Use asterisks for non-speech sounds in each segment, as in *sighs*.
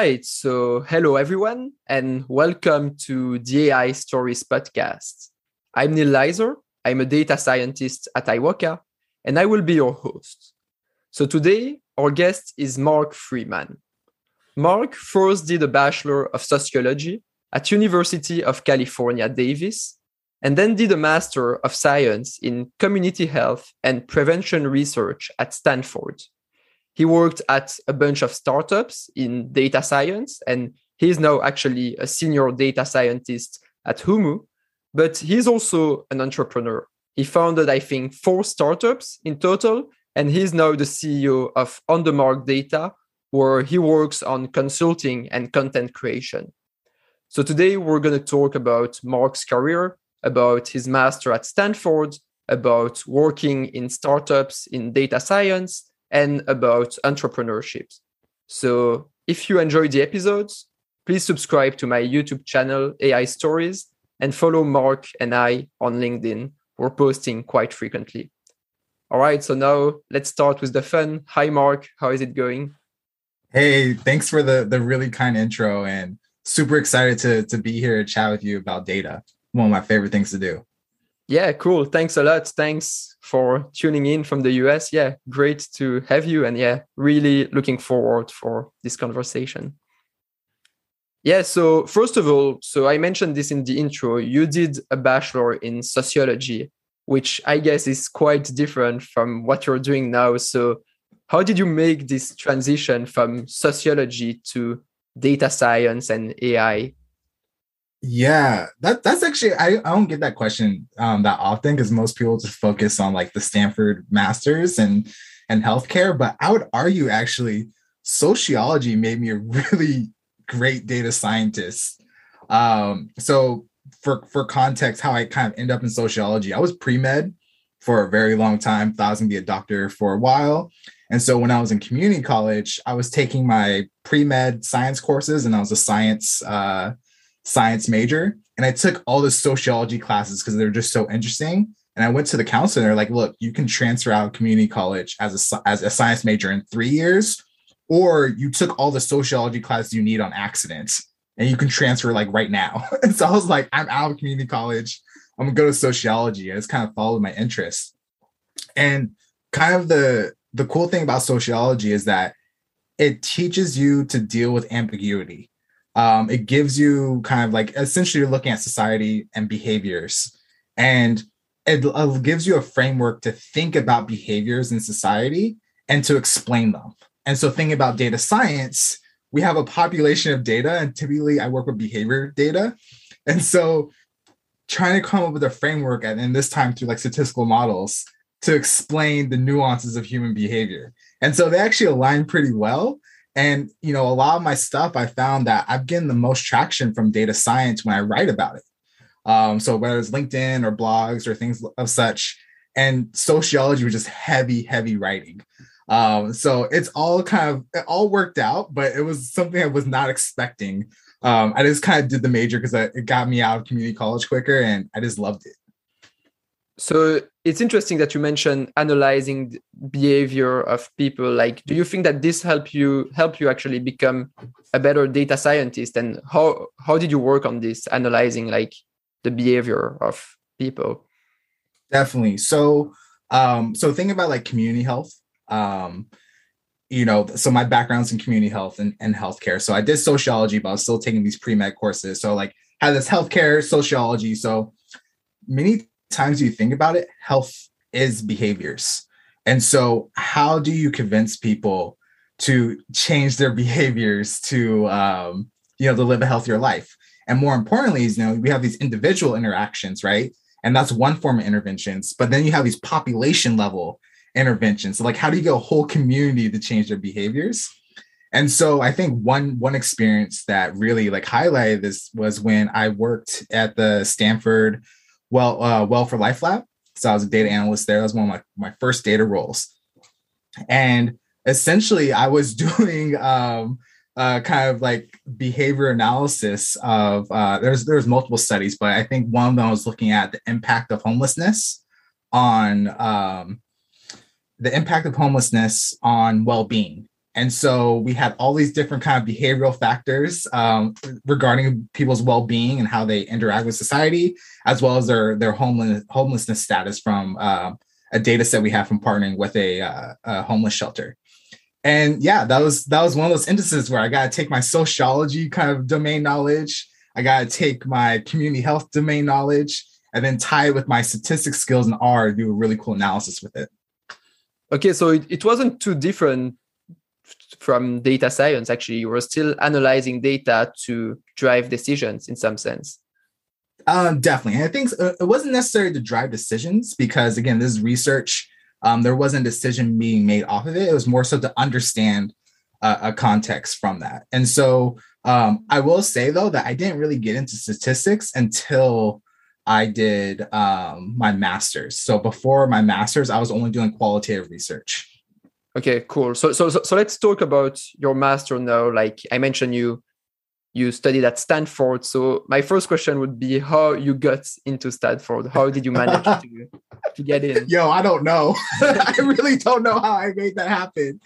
right. So, hello, everyone, and welcome to the AI Stories podcast. I'm Neil Leiser. I'm a data scientist at iWOCA, and I will be your host. So, today, our guest is Mark Freeman. Mark first did a Bachelor of Sociology at University of California, Davis, and then did a Master of Science in Community Health and Prevention Research at Stanford. He worked at a bunch of startups in data science, and he's now actually a senior data scientist at Humu, but he's also an entrepreneur. He founded, I think, four startups in total, and he's now the CEO of On the Mark Data, where he works on consulting and content creation. So today we're going to talk about Mark's career, about his master at Stanford, about working in startups in data science, and about entrepreneurship. So if you enjoyed the episodes, please subscribe to my YouTube channel, AI Stories, and follow Mark and I on LinkedIn. We're posting quite frequently. All right, so now let's start with the fun. Hi, Mark. How is it going? Hey, thanks for the the really kind intro and super excited to to be here to chat with you about data. One of my favorite things to do. Yeah, cool. Thanks a lot. Thanks for tuning in from the US. Yeah, great to have you. And yeah, really looking forward for this conversation. Yeah, so first of all, so I mentioned this in the intro. You did a bachelor in sociology, which I guess is quite different from what you're doing now. So, how did you make this transition from sociology to data science and AI? Yeah, that that's actually I, I don't get that question um, that often because most people just focus on like the Stanford masters and and healthcare. But I would argue actually sociology made me a *laughs* really great data scientist. Um, so for for context, how I kind of end up in sociology, I was pre med for a very long time. Thought I was gonna be a doctor for a while. And so when I was in community college, I was taking my pre med science courses, and I was a science. Uh, science major and I took all the sociology classes because they're just so interesting. And I went to the counselor and they're like, look, you can transfer out of community college as a, as a science major in three years, or you took all the sociology classes you need on accident and you can transfer like right now. *laughs* and so I was like, I'm out of community college. I'm gonna go to sociology. I just kind of followed my interest. And kind of the the cool thing about sociology is that it teaches you to deal with ambiguity um, it gives you kind of like essentially you're looking at society and behaviors. And it, it gives you a framework to think about behaviors in society and to explain them. And so thinking about data science we have a population of data and typically i work with behavior data. And so trying to come up with a framework and, and this time through like statistical models to explain the nuances of human behavior. And so they actually align pretty well and you know, a lot of my stuff I found that I've getting the most traction from data science when I write about it. Um, so whether it's LinkedIn or blogs or things of such, and sociology was just heavy, heavy writing. Um, so it's all kind of it all worked out, but it was something I was not expecting. Um, I just kind of did the major because it got me out of community college quicker, and I just loved it. So it's interesting that you mentioned analyzing behavior of people. Like, do you think that this help you help you actually become a better data scientist? And how how did you work on this, analyzing like the behavior of people? Definitely. So, um, so think about like community health. Um, you know, so my background's in community health and, and healthcare. So I did sociology, but I was still taking these pre-med courses. So like had this healthcare sociology. So many times you think about it, health is behaviors. And so, how do you convince people to change their *laughs* behaviors to, um, you know, to live a healthier life? And more importantly, is you know, we have these individual interactions, right? And that's one form of interventions. But then you have these population level interventions. So, like, how do you get a whole community to change their behaviors? And so I think one one experience that really like highlighted this was when I worked at the Stanford well uh, well for life lab. So i was a data analyst there. That was one of my, my first data roles. And essentially i was *laughs* doing um, uh, kind of like behavior analysis of uh, there's there's multiple studies but i think one of them was looking at the impact of homelessness on um, the impact of homelessness on well-being And so we had all these different kind of behavioral factors um, regarding people's well-being and how they interact with society, as well as their their homeless homelessness status from uh, a data set we have from partnering with a, uh, a homeless shelter. And yeah, that was that was one of those instances where I got to take my sociology kind of domain knowledge, I got to take my community health domain knowledge, and then tie it with my statistics skills in R, do a really cool analysis with it. Okay, so it, it wasn't too different from data science actually you were still analyzing data to drive decisions in some sense. Um, definitely. And i think uh, it wasn't necessary to drive decisions because again this is research. Um, there wasn't a decision being made off of it. It was more so to understand uh, a context from that. And so um, i will say though that i didn't really get into statistics until i did um, my master's. So before my master's i was only doing qualitative research Okay, cool. So, so, so, let's talk about your master now. Like I mentioned, you you studied at Stanford. So my first question would be how you got into Stanford. How did you manage to, *laughs* to get in? Yo, I don't know. *laughs* I really don't know how I made that happen.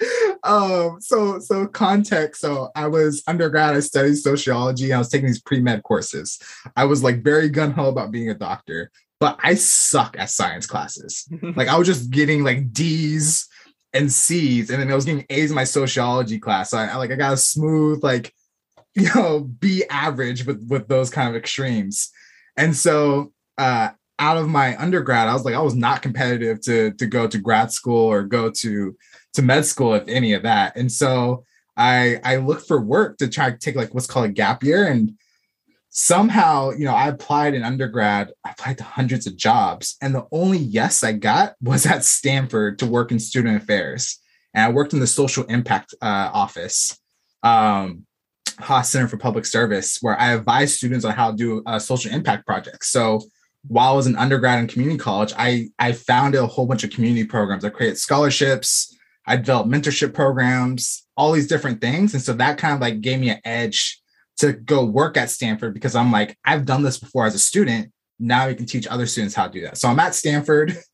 Um, so so context. So I was undergrad, I studied sociology, I was taking these pre-med courses. I was like very gun-ho about being a doctor, but I suck at science classes. *laughs* like I was just getting like D's and C's, and then I was getting A's in my sociology class. So I like I got a smooth like *laughs* you know B average with with those kind of extremes, and so uh, out of my undergrad, I was like I was not competitive to to go to grad school or go to to med school if any of that, and so I I looked for work to try to take like what's called a gap year and somehow, you know, I applied in undergrad, I applied to hundreds of jobs, and the only yes I got was at Stanford to work in student affairs. And I worked in the social impact uh, office, um, Haas Center for Public Service, where I advise students on how to do uh, social impact projects. So while I was an undergrad in community college, I, I founded a whole bunch of community programs. I created scholarships, I developed mentorship programs, all these different things. And so that kind of like gave me an edge to go work at Stanford because I'm like, I've done this before as a student. Now you can teach other students how to do that. So I'm at Stanford. *laughs*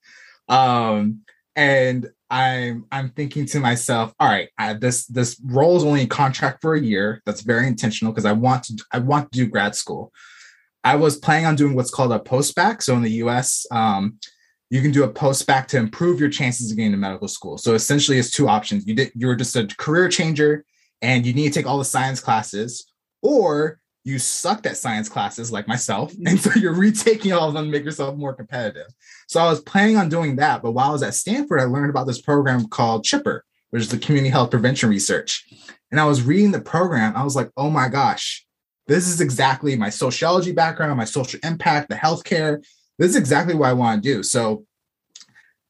Um, and I'm I'm thinking to myself, all right, I, this this role is only a contract for a year. That's very intentional because I want to I want to do grad school. I was planning on doing what's called a post-bac. So in the US, um, you can do a post-bac to improve your chances of getting to medical school. So essentially, it's two options. You did you're just a career changer and you need to take all the science classes, or you sucked at science classes like myself. And so you're retaking all of them to make yourself more competitive. So I was planning on doing that. But while I was at Stanford, I learned about this program called Chipper, which is the Community Health Prevention Research. And I was reading the program. I was like, oh my gosh, this is exactly my sociology background, my social impact, the healthcare. This is exactly what I want to do. So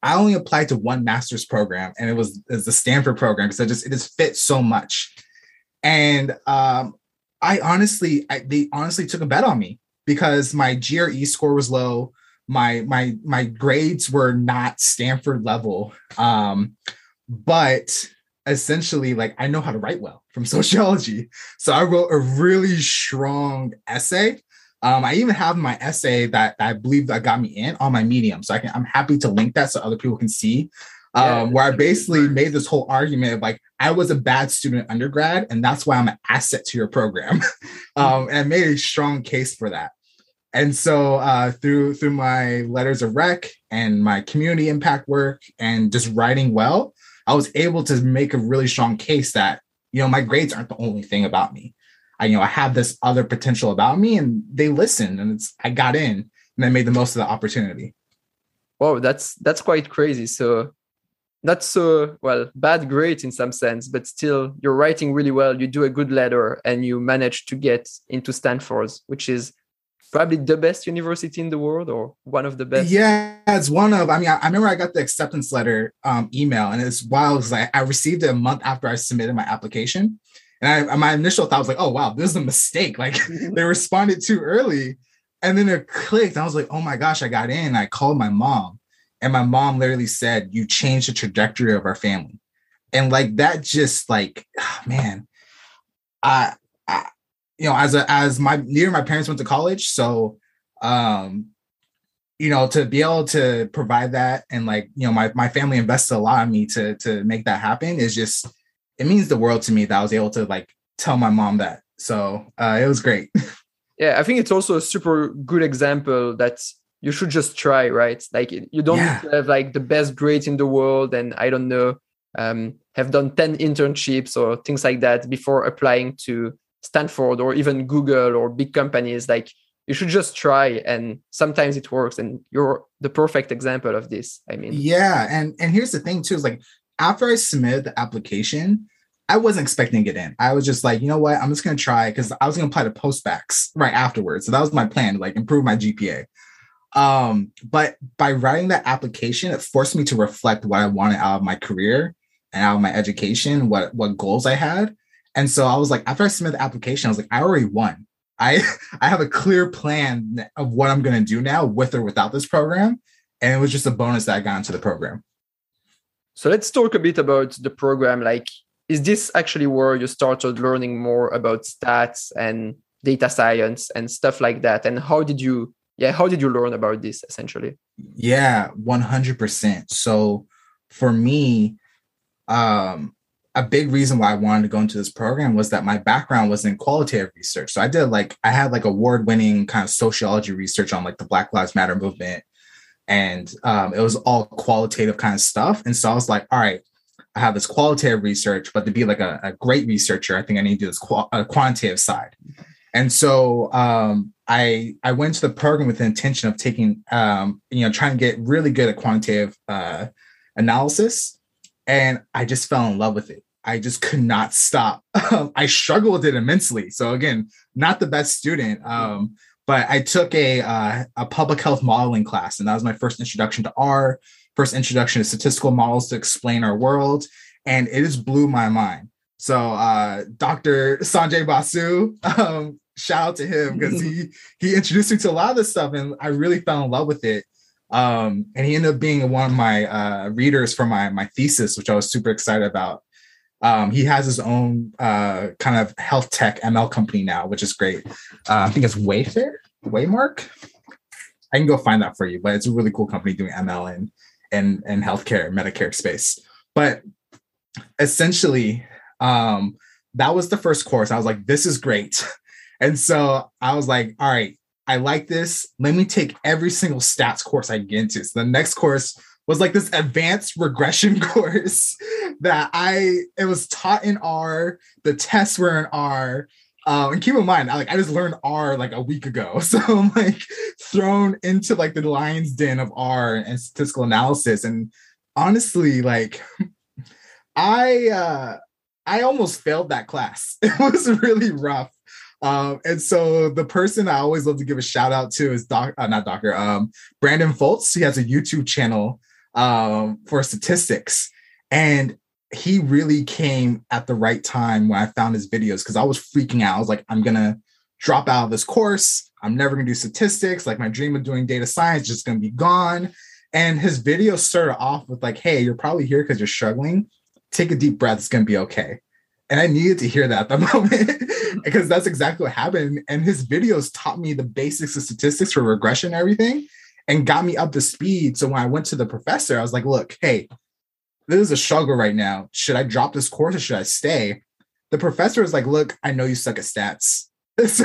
I only applied to one master's program, and it was, it was the Stanford program because I just it just fit so much. And um, I honestly, I, they honestly took a bet on me because my GRE score was low. My my my grades were not Stanford level. Um, but essentially, like I know how to write well from *laughs* sociology. So I wrote a really strong essay. Um, I even have my essay that, that I believe that got me in on my Medium. So I can I'm happy to link that so other people can see um, yeah, where I basically made this whole argument of like I was a bad student undergrad, and that's why I'm an asset to your program, *laughs* um, and I made a strong case for that. And so uh, through through my letters of rec and my community impact work and just writing well, I was able to make a really strong case that you know my grades aren't the only thing about me. I you know I have this other potential about me, and they listened, and it's I got in and I made the most of the opportunity. Wow, that's that's quite crazy. So not so well bad grades in some sense but still you're writing really well you do a good letter and you manage to get into stanford's which is probably the best university in the world or one of the best. Yeah it's one of i mean i, I remember i got the acceptance letter um, email and it's wild because I, I received it a month after i submitted my application. And I, my initial thought was like oh wow this is a mistake. Like *laughs* they responded too early. And then it clicked. I was like oh my gosh i got in. I called my mom and my mom literally said you changed the trajectory of our family and like that just like *sighs* man I, I you know as a as my neither my parents went to college so um you know to be able to provide that and like you know my my family invested a lot in me to to make that happen is just it means the world to me that I was able to like tell my mom that. So uh, it was great. *laughs* yeah, I think it's also a super good example that you should just try, right? Like you don't yeah. need to have like the best grades in the world, and I don't know, um, have done ten internships or things like that before applying to Stanford or even Google or big companies. Like you should just try, and sometimes it works. And you're the perfect example of this. I mean, yeah, and and here's the thing too: is like after I submitted the application, I wasn't expecting get in. I was just like, you know what? I'm just gonna try because I was gonna apply to postbacks right afterwards. So that was my plan, like improve my GPA. Um, but by writing that application, it forced me to reflect what I wanted out of my career and out of my education, what what goals I had. And so I was like, after I submitted the application, I was like, I already won. *laughs* I I have a clear plan of what I'm gonna do now with or without this program. And it was just a bonus that I got into the program. So let's talk a bit about the program. Like, is this actually where you started learning more about stats and data science and stuff like that? And how did you yeah how did you learn about this essentially yeah 100% so for me um a big reason why I wanted to go into this program was that my background was in qualitative research. So I did like I had like award winning kind of sociology research on like the Black Lives Matter movement, and um, it was all qualitative kind of stuff. And so I was like, all right, I have this qualitative research, but to be like a, a great researcher, I think I need to do this qual- quantitative side. And so um, I I went to the program with the intention of taking um, you know trying to get really good at quantitative uh, analysis, and I just fell in love with it. I just could not stop. *laughs* I struggled with it immensely. So again, not the best student, um, but I took a uh, a public health modeling class, and that was my first introduction to R, first introduction to statistical models to explain our world, and it just blew my mind. So uh, Dr. Sanjay Basu, um, shout out to him because he *laughs* he introduced me to a lot of this stuff, and I really fell in love with it. Um, and he ended up being one of my uh, readers for my my thesis, which I was super excited about. Um, he has his own uh, kind of health tech ML company now, which is great. Uh, I think it's Wayfair, Waymark. I can go find that for you, but it's a really cool company doing ML and and and healthcare, Medicare space. But essentially, um, that was the first course. I was like, this is great. *laughs* And so I was like, all right, I like this. Let me take every single stats course I get into. So the next course was like this advanced regression *laughs* course that I it was taught in R. The tests were in R. Um, and keep in mind, I like I just learned R like a week ago, *laughs* so I'm like thrown into like the lion's den of R and statistical analysis. And honestly, like I uh I almost failed that class. *laughs* It was really rough. Um, and so the person I always love to give a shout out to is Doc, uh, not Docker, um, Brandon Foltz. He has a YouTube channel um, for statistics, and he really came at the right time when I found his videos because I was freaking out. I was like, I'm gonna drop out of this course. I'm never gonna do statistics. Like my dream of doing data science just gonna be gone. And his video started off with like, "Hey, you're probably here because you're struggling take a deep breath. It's going to be okay. And I needed to hear that at the *laughs* moment mm-hmm. because that's exactly what happened. And his videos taught me the basics of statistics for regression and everything and got me up to speed. So when I went to the professor, I was like, look, hey, this is a struggle right now. Should I drop this course or should I stay? The professor was like, look, I know you suck at stats. *laughs* So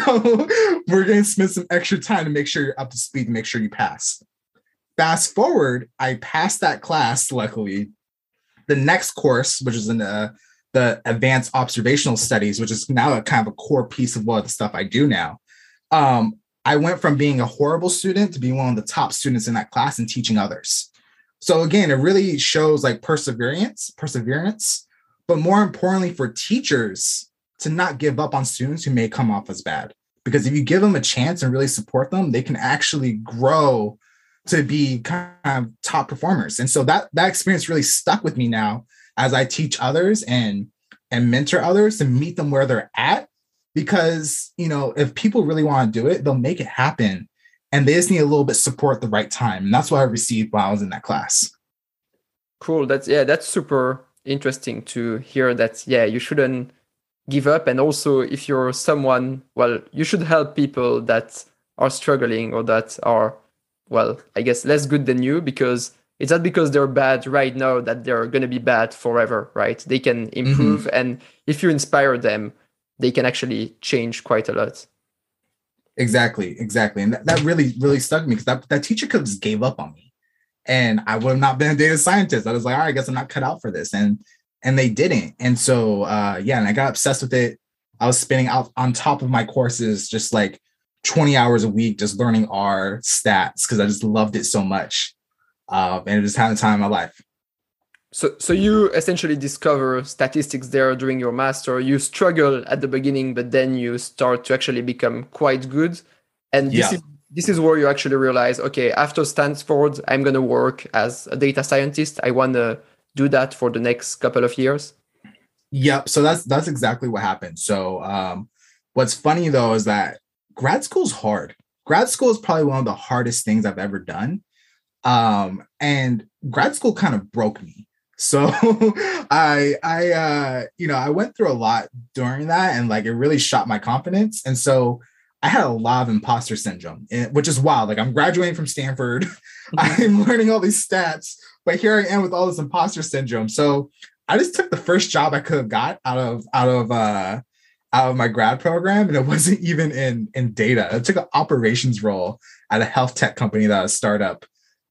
we're going to spend some extra time to make sure you're up to speed, to make sure you pass. Fast forward, I passed that class, luckily, the next course, which is in the, the advanced observational studies, which is now a kind of a core piece of what the stuff I do now. Um, I went from being a horrible student to being one of the top students in that class and teaching others. So again, it really shows like perseverance, perseverance, but more importantly for teachers to not give up on students who may come off as bad. Because if you give them a chance and really support them, they can actually grow to be kind of top performers. And so that that experience really stuck with me now as I teach others and and mentor others to meet them where they're at. Because you know, if people really want to do it, they'll make it happen. And they just need a little bit support at the right time. And that's what I received while I was in that class. Cool. That's yeah, that's super interesting to hear that yeah, you shouldn't give up. And also if you're someone, well, you should help people that are struggling or that are well, I guess less good than you because it's not because they're bad right now that they're going to be bad forever, right? They can improve. Mm-hmm. And if you inspire them, they can actually change quite a lot. Exactly, exactly. And that, that really, really stuck me because that, that teacher could have just gave up on me. And I would have not been a data scientist. I was like, all right, I guess I'm not cut out for this. And and they didn't. And so uh yeah, and I got obsessed with it. I was spinning out on top of my courses just like 20 hours a week just learning R stats because I just loved it so much. Uh, and it was just having a time in my life. So, so you essentially discover statistics there during your master. You struggle at the beginning, but then you start to actually become quite good. And this yeah. is this is where you actually realize, okay, after Stanford, I'm gonna work as a data scientist. I wanna do that for the next couple of years. Yep. So that's that's exactly what happened. So um, what's funny though is that grad school is hard. Grad school is probably one of the hardest things I've ever done. Um, and grad school kind of broke me. So *laughs* I I uh, you know, I went through a lot during that and like it really shot my confidence. And so I had a lot of imposter syndrome, eh, which is wild. Like I'm graduating from Stanford, *laughs* I'm learning all these stats, but here I am with all this imposter syndrome. So I just took the first job I could have got out of out of uh out of my grad program, and it *laughs* wasn't even in in data. I took an operations role at a health tech company that was a startup,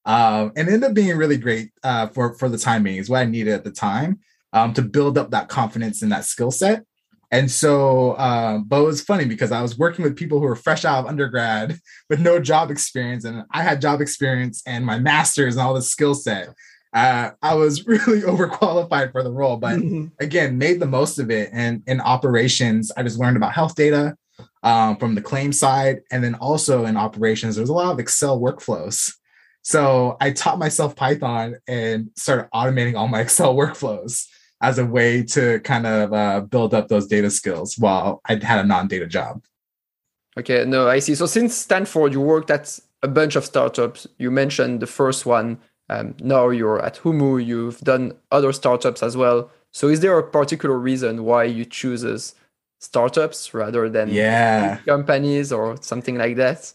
um, and ended up being really great uh, for for the time being. Is what I needed at the time um, to build up that confidence and that skill set. And so, um, but it was funny because I was working with people who were fresh out of undergrad *laughs* with no job experience, and I had job experience and my master's and all this skill set. Uh, I was *laughs* really overqualified for the role, but mm-hmm. again, made the most of it. And in operations, I just learned about health data um, from the claim side, and then also in operations, there's a lot of Excel workflows. So I taught myself Python and started automating all my *laughs* Excel workflows as a way to kind of uh, build up those data skills while I had a non-data job. Okay, no, I see. So since Stanford, you worked at a bunch of startups. You mentioned the first one. Um, now you're at Humu. You've done other startups as well. So is there a particular reason why you chooses startups rather than yeah companies or something like that?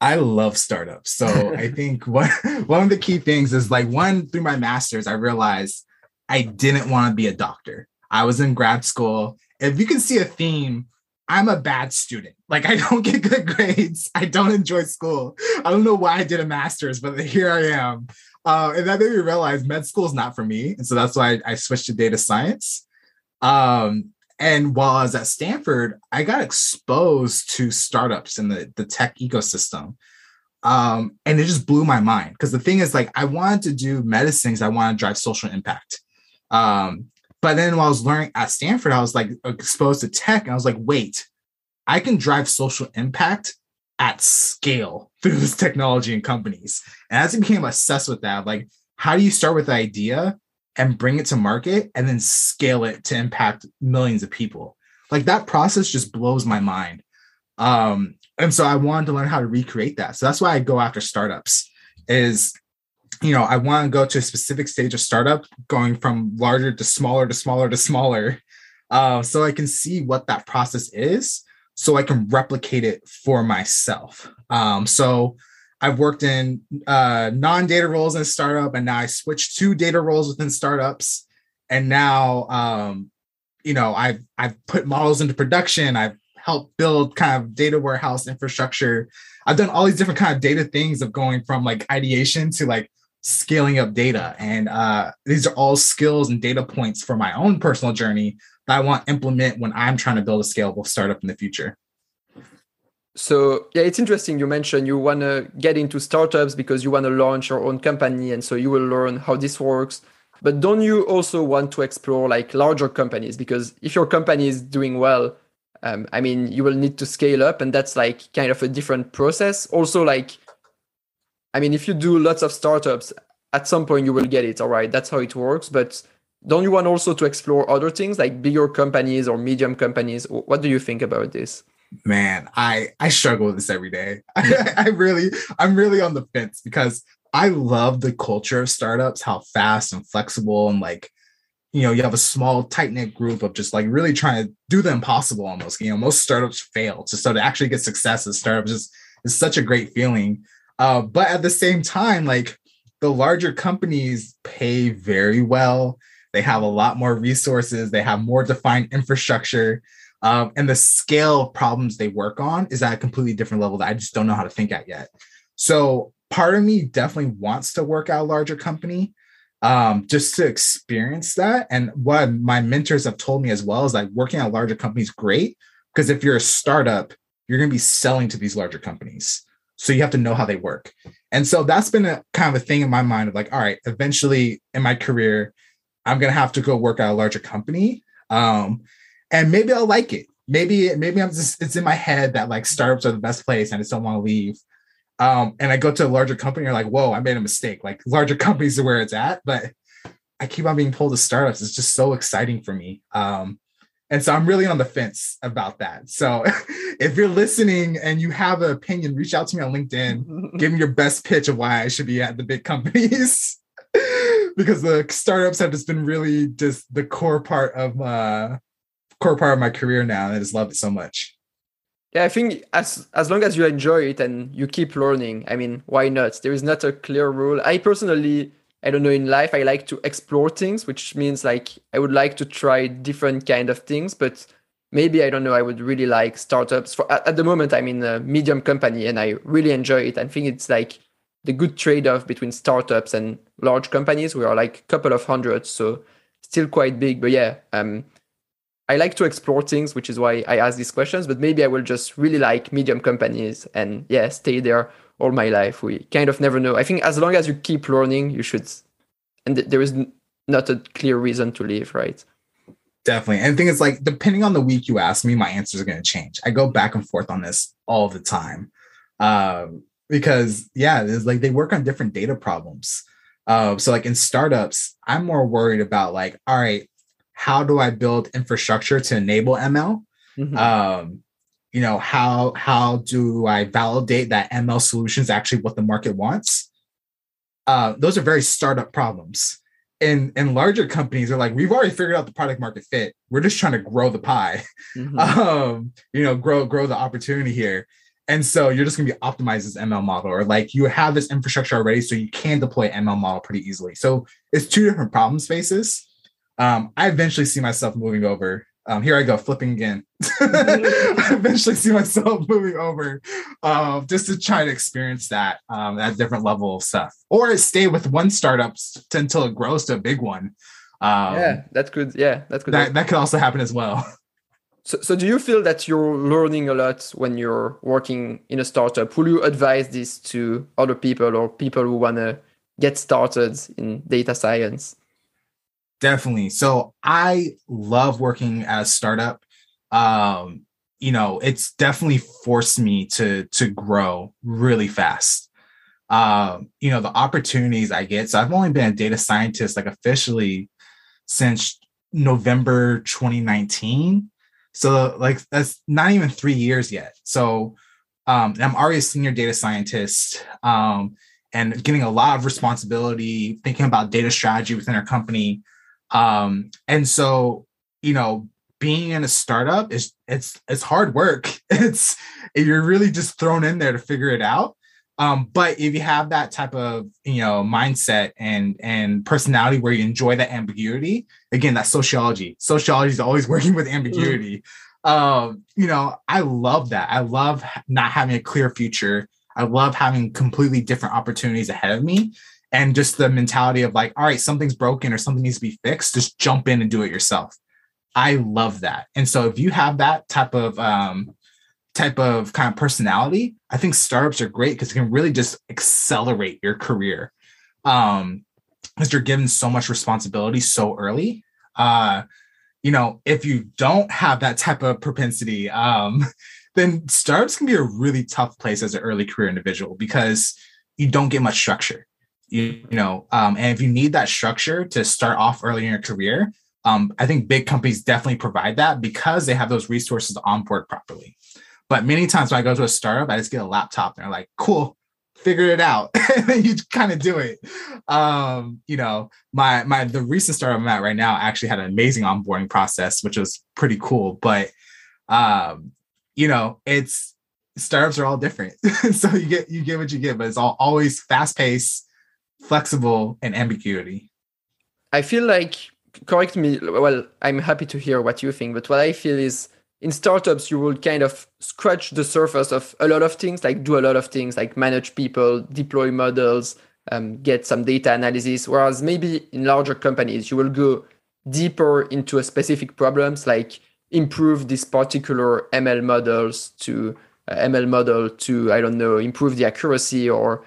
I love startups. So *laughs* I think one one of the key things is like one through my masters, I realized I didn't want to be a doctor. I was in grad school. If you can see a theme, I'm a bad student. Like I don't *laughs* get good grades. I don't enjoy school. I don't know why I did a master's, but here I am. Uh, and that made me realize med school is not for me. And so that's why I, I switched to data science. Um, and while I was at Stanford, I got exposed to startups in the, the tech ecosystem. Um, and it just blew my mind because the thing is, like, I wanted to do medicines, I want to drive social impact. Um, but then while I was learning at Stanford, I was like exposed to tech, and I was like, wait, I can drive social impact at scale through this technology and companies. And as I became obsessed with that, like, how do you start with the idea and bring it to market and then scale it to impact millions of people? Like that process just blows my mind. Um, and so I wanted to learn how to recreate that. So that's why I go after startups. Is you know, I want to go to a specific stage of startup, going from larger to smaller to smaller to smaller, uh, so I can see what that process is, so I can replicate it for myself. Um, so I've worked in uh, non-data roles in startup, and now I switched to data roles within startups, and now um, you know I've I've put models into production. I've helped build kind of data warehouse infrastructure. I've done all these different kind of data things of going from like ideation to like scaling up data. And uh, these are all skills and data points for my own personal journey that I want to implement when I'm trying to build a scalable startup in the future. So yeah, it's interesting. You mentioned you want to get into startups because you want to launch your own company, and so you will learn how this works. But don't you also want to explore like larger companies? Because if your company is doing well, um, I mean, you will need to scale up, and that's like kind of a different process. Also, like I mean, if you do lots of startups, at some point you will get it. All right, that's how it works. But don't you want also to explore other things like bigger companies or medium companies? What do you think about this? Man, I I struggle with this every day. *laughs* I, I really I'm really on the fence because I love the culture of startups, how fast and flexible and like you know you have a small tight knit group of just like really trying to do the impossible almost. You know, most startups fail, so to actually get success as startups just is such a great feeling. Uh, but at the same time, like the larger companies pay very well. They have a lot more resources. They have more defined infrastructure. Um, and the scale of problems they work on is at a completely different level that I just don't know how to think at yet. So part of me definitely wants to work at a larger company um, just to experience that. And what my mentors have told me as well is like working at a larger company is great because if you're a startup, you're going to be selling to these larger companies. So you have to know how they work. And so that's been a kind of a thing in my mind of like, all right, eventually in my career, I'm going to have to go work at a larger company. Um, and maybe I'll like it. Maybe, maybe I'm just, it's in my head that like startups are the best place and I just don't want to leave. Um, and I go to a larger company, you're like, whoa, I made a mistake. Like larger *laughs* companies are where it's at, but I keep on being pulled to startups. It's just so exciting for me. Um, and so I'm really on the fence about that. So *laughs* if you're listening and you have an opinion, reach out to me on LinkedIn. *laughs* give me your best pitch of why I should be at the big companies. Because the startups have just been really just the core part of my core part of my career now. And I just love it so much. Yeah, I think as as long as you enjoy it and you keep learning, I mean, why not? There is not a clear rule. I personally, I don't know, in life, I like to explore things, which means like I would like to try different kind of things, but maybe I don't know, I would really like startups. For at, at the moment, I'm in a medium company and I really enjoy it. I think it's like the good trade-off between startups and large companies. We are like a couple of hundreds, so still quite big. But yeah, um, I like to explore things, which is why I ask these questions. But maybe I will just really like medium companies and yeah, stay there all my life. We kind of never know. I think as long as you keep learning, you should. And th- there is n- not a clear reason to leave, right? Definitely. And the thing is, like, depending on the week you ask me, my answers are going to change. I go back and forth on this all the time. Um, because, yeah, it's like they work on different data problems. Uh, so, like in startups, I'm more worried about, like, all right, how do I build infrastructure to enable ML? Mm-hmm. Um, you know, how how do I validate that ML solution is actually what the market wants? Uh, those are very startup problems. And and larger companies are like, we've already figured out the product market fit. We're just trying to grow the pie, mm-hmm. *laughs* um, you know, grow grow the opportunity here. And so you're just going to be optimized this ML model, or like you have this infrastructure already, so you can deploy ML model pretty easily. So it's two different problem spaces um, I eventually see myself moving over. Um, here I go, flipping again. *laughs* I eventually see myself *laughs* moving over uh, just to try to experience that um, that different level of stuff, or stay with one startup until it grows to a big one. Um, yeah, that's good. Yeah, that's good. That, that could also happen as well. *laughs* So, so do you feel that you're learning a lot when you're working in a startup? Will you advise this to other people or people who want to get started in data science? Definitely. So I love working at a startup. Um, you know, it's definitely forced me to to grow really fast. Um, you know, the opportunities I get. So I've only been a data scientist like officially since November 2019. So like that's not even three years yet. So um, I'm already a senior data scientist um, and getting a lot of responsibility, thinking about data strategy within our company. Um, and so, you know, being in a startup is it's it's hard work. *laughs* It's you're really just thrown in there to figure it out. Um, but if you have that type of you know mindset and and personality where you enjoy that ambiguity, again, that's sociology. Sociology is always *laughs* working with ambiguity. Mm. Um, you know, I love that. I love not having a clear future. I love having completely different opportunities ahead of me and just the mentality of like, all right, something's broken or something needs to be fixed, just jump in and do it yourself. I love that. And so if you have that type of um, type of kind of personality, I think startups are great because it can really just accelerate your career. Um, because you're given so much responsibility so early. Uh, you know, if you don't have that type of propensity, um, *laughs* then startups can be a really tough place as an early career individual because you don't get much structure you, you know um, and if you need that structure to start off early in your career um, i think big companies definitely provide that because they have those resources to onboard properly but many times when i go to a startup i just get a laptop and they're like cool figure it out. *laughs* And then you kind of do it. Um, you know my my the recent startup i'm at right now actually had an amazing onboarding process which was pretty cool but um, you know it's startups are all different. *laughs* So you get you get what you get but it's all always fast paced flexible, and ambiguity. I feel like, correct me, well, I'm happy to hear what you think, but what I feel is in startups, you will kind of scratch the surface of a lot of things, like do a lot of things, like manage people, deploy models, um, get some data analysis. Whereas maybe in larger companies, you will go deeper into a specific problems, like improve this particular ML models to uh, ML model to I don't know improve the accuracy or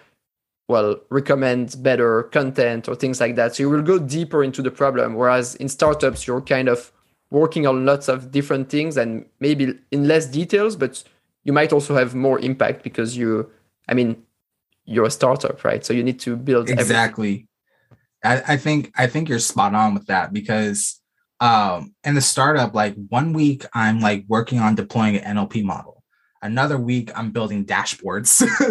well recommend better content or things like that. So you will go deeper into the problem. Whereas in startups, you're kind of working on lots of different things and maybe in less details, but you might also have more impact because you, I mean, you're a startup, right? So you need to build exactly. I, I think I think you're spot on with that because um in the startup, like one week I'm like working on deploying an NLP model. Another week I'm building dashboards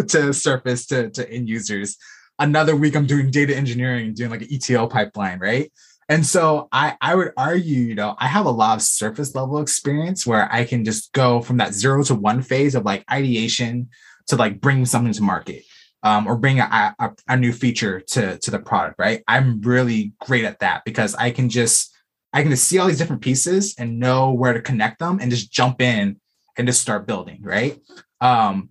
*laughs* to surface to, to end users. Another week I'm doing data engineering, doing like an ETL pipeline, right? And so I, I would argue, you know, I have a lot of surface level experience where I can just go from that zero to one phase of like ideation to like bring something to market um, or bring a, a, a new feature to, to the product, right? I'm really great at that because I can just, I can just see all these different pieces and know where to connect them and just jump in and just start building, right? Um,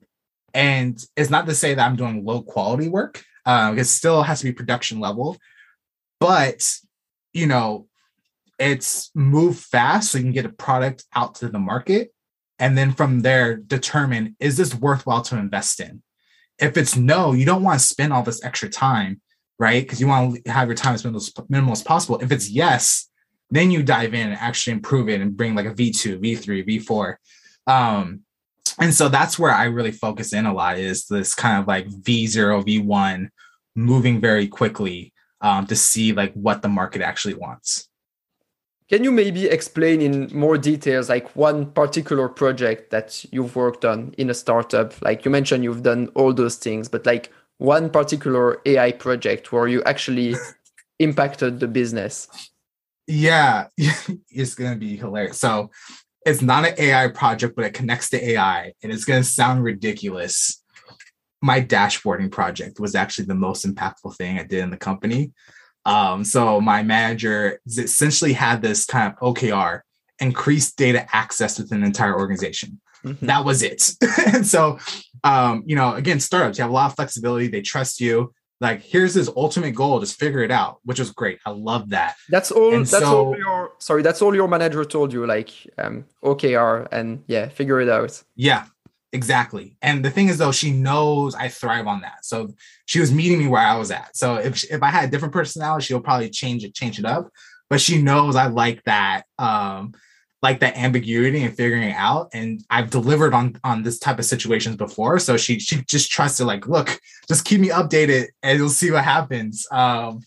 and it's not to say that I'm doing low quality work. Uh, it still has to be production level, but you know, it's move fast so you can get a product out to the market. And then from there, determine is this worthwhile to invest in? If it's no, you don't want to spend all this extra time, right? Because you want to have your time as minimal as possible. If it's yes, then you dive in and actually improve it and bring like a V2, V3, V4. Um, and so that's where I really focus in a lot is this kind of like V0, V1, moving very quickly um, to see like what the market actually wants. Can you maybe explain in more details like one particular project that you've worked on in a startup? Like you mentioned you've done all those things, but like one particular AI project where you actually *laughs* impacted the business. Yeah, *laughs* it's going to be hilarious. So it's not an AI project, but it connects to AI and it's going to sound ridiculous my dashboarding project was actually the most impactful thing I did in the company. Um, so my manager essentially had this kind of OKR, increased data access within the entire organization. Mm-hmm. That was it. *laughs* and so, um, you know, again, startups, you have a lot of flexibility. They trust you. Like, here's this ultimate goal, just figure it out, which was great. I love that. That's all. And that's so, all your sorry. That's all your manager told you, like um, OKR, and yeah, figure it out. Yeah, Exactly. And the thing is, though, she knows I thrive on that. So she was meeting me where I was at. So if if I had a different personality, she'll probably change it, change it up. But she knows I like that, um, like that ambiguity and figuring it out. And I've delivered on on this type of situations before. So she she just trusted, like, look, just keep me updated, and you'll see what happens. Um,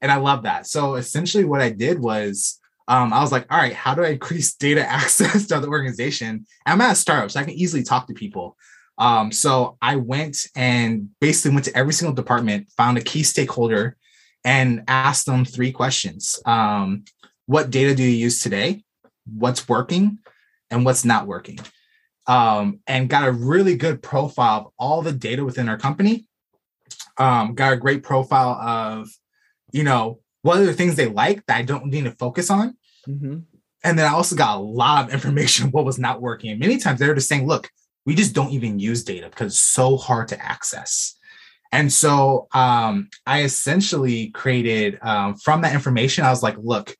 and I love that. So essentially, what I did was um, I was like, all right, how do I increase *laughs* data access to the organization? I'm at a startup, so I can easily talk to people. Um, so I went and basically went to every single department, found a key stakeholder, and asked them three questions. Um, what data do you use today? What's working and what's not working? Um, and got a really good profile of all the data within our company. Um, got a great profile of, you know, what are the things they like that I don't need to focus on? Mm-hmm. And then I also got a lot of *laughs* information what was not working. And many times they're just saying, look, we just don't even use data because it's so hard to access. And so um, I essentially created um, from that information, I was like, look,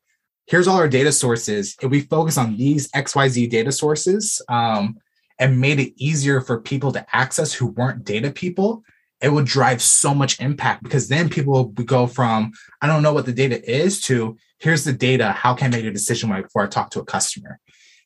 here's all our data sources. If we focus on these XYZ data sources um, and made it easier for people to access who weren't data people, it would drive so much impact because then people would go from I don't know what the data is to here's the data. How can I make a decision before I talk to a customer?